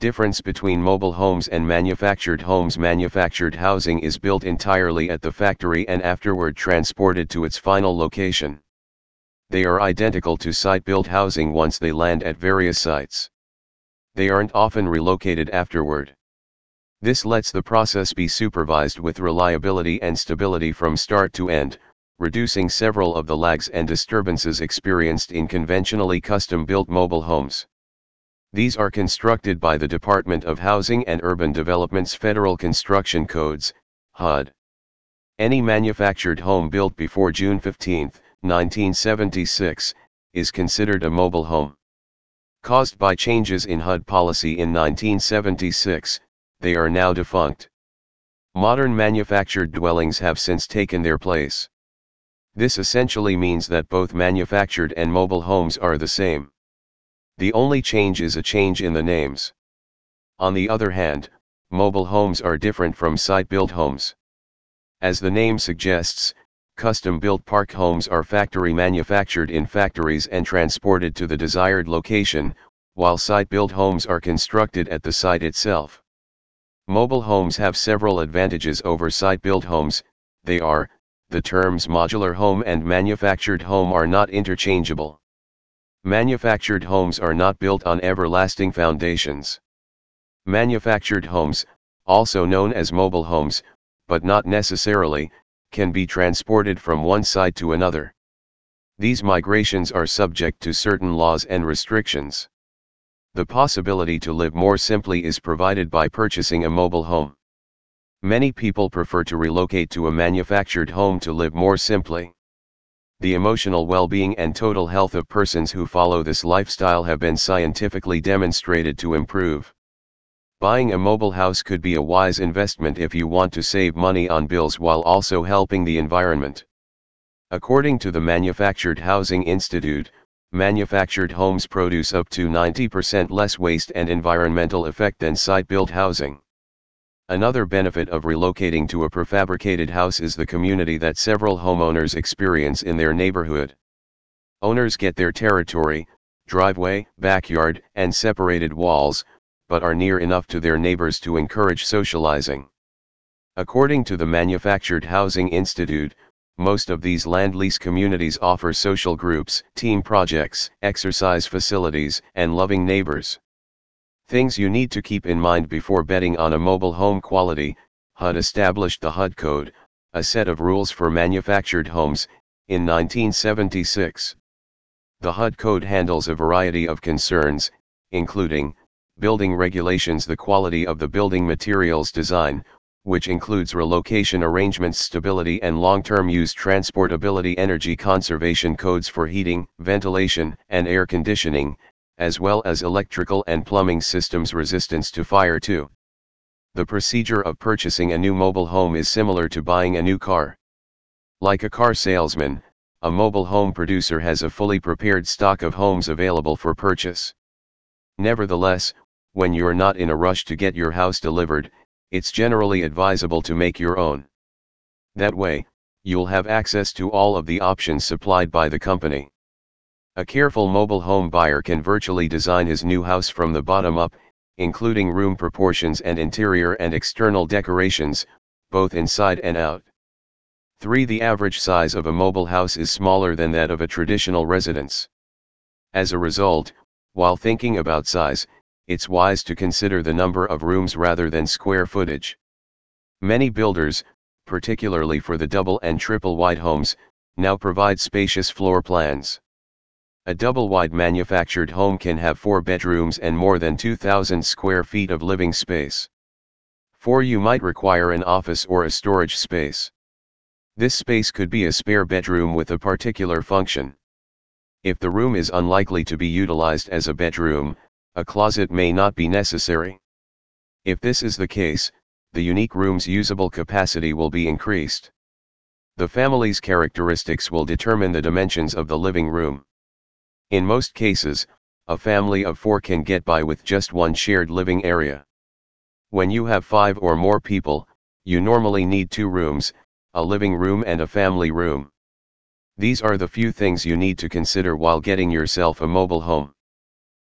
Difference between mobile homes and manufactured homes Manufactured housing is built entirely at the factory and afterward transported to its final location. They are identical to site-built housing once they land at various sites. They aren't often relocated afterward. This lets the process be supervised with reliability and stability from start to end, reducing several of the lags and disturbances experienced in conventionally custom-built mobile homes. These are constructed by the Department of Housing and Urban Development's Federal Construction Codes, HUD. Any manufactured home built before June 15, 1976, is considered a mobile home. Caused by changes in HUD policy in 1976, they are now defunct. Modern manufactured dwellings have since taken their place. This essentially means that both manufactured and mobile homes are the same. The only change is a change in the names. On the other hand, mobile homes are different from site-built homes. As the name suggests, custom-built park homes are factory manufactured in factories and transported to the desired location, while site-built homes are constructed at the site itself. Mobile homes have several advantages over site-built homes, they are, the terms modular home and manufactured home are not interchangeable. Manufactured homes are not built on everlasting foundations. Manufactured homes, also known as mobile homes, but not necessarily, can be transported from one site to another. These migrations are subject to certain laws and restrictions. The possibility to live more simply is provided by purchasing a mobile home. Many people prefer to relocate to a manufactured home to live more simply. The emotional well-being and total health of persons who follow this lifestyle have been scientifically demonstrated to improve. Buying a mobile house could be a wise investment if you want to save money on bills while also helping the environment. According to the Manufactured Housing Institute, manufactured homes produce up to 90% less waste and environmental effect than site-built housing. Another benefit of relocating to a prefabricated house is the community that several homeowners experience in their neighborhood. Owners get their territory, driveway, backyard, and separated walls, but are near enough to their neighbors to encourage socializing. According to the Manufactured Housing Institute, most of these land lease communities offer social groups, team projects, exercise facilities, and loving neighbors. Things you need to keep in mind before betting on a mobile home quality, HUD established the HUD Code, a set of rules for manufactured homes, in 1976. The HUD Code handles a variety of concerns, including, building regulations the quality of the building materials design, which includes relocation arrangements stability and long-term use transportability energy conservation codes for heating, ventilation, and air conditioning, as well as electrical and plumbing systems resistance to fire too. The procedure of purchasing a new mobile home is similar to buying a new car. Like a car salesman, a mobile home producer has a fully prepared stock of homes available for purchase. Nevertheless, when you're not in a rush to get your house delivered, it's generally advisable to make your own. That way, you'll have access to all of the options supplied by the company. A careful mobile home buyer can virtually design his new house from the bottom up, including room proportions and interior and external decorations, both inside and out. 3. The average size of a mobile house is smaller than that of a traditional residence. As a result, while thinking about size, it's wise to consider the number of rooms rather than square footage. Many builders, particularly for the double and triple wide homes, now provide spacious floor plans. A double-wide manufactured home can have four bedrooms and more than 2,000 square feet of living space. 4. You might require an office or a storage space. This space could be a spare bedroom with a particular function. If the room is unlikely to be utilized as a bedroom, a closet may not be necessary. If this is the case, the unique room's usable capacity will be increased. The family's characteristics will determine the dimensions of the living room. In most cases, a family of four can get by with just one shared living area. When you have five or more people, you normally need two rooms, a living room and a family room. These are the few things you need to consider while getting yourself a mobile home.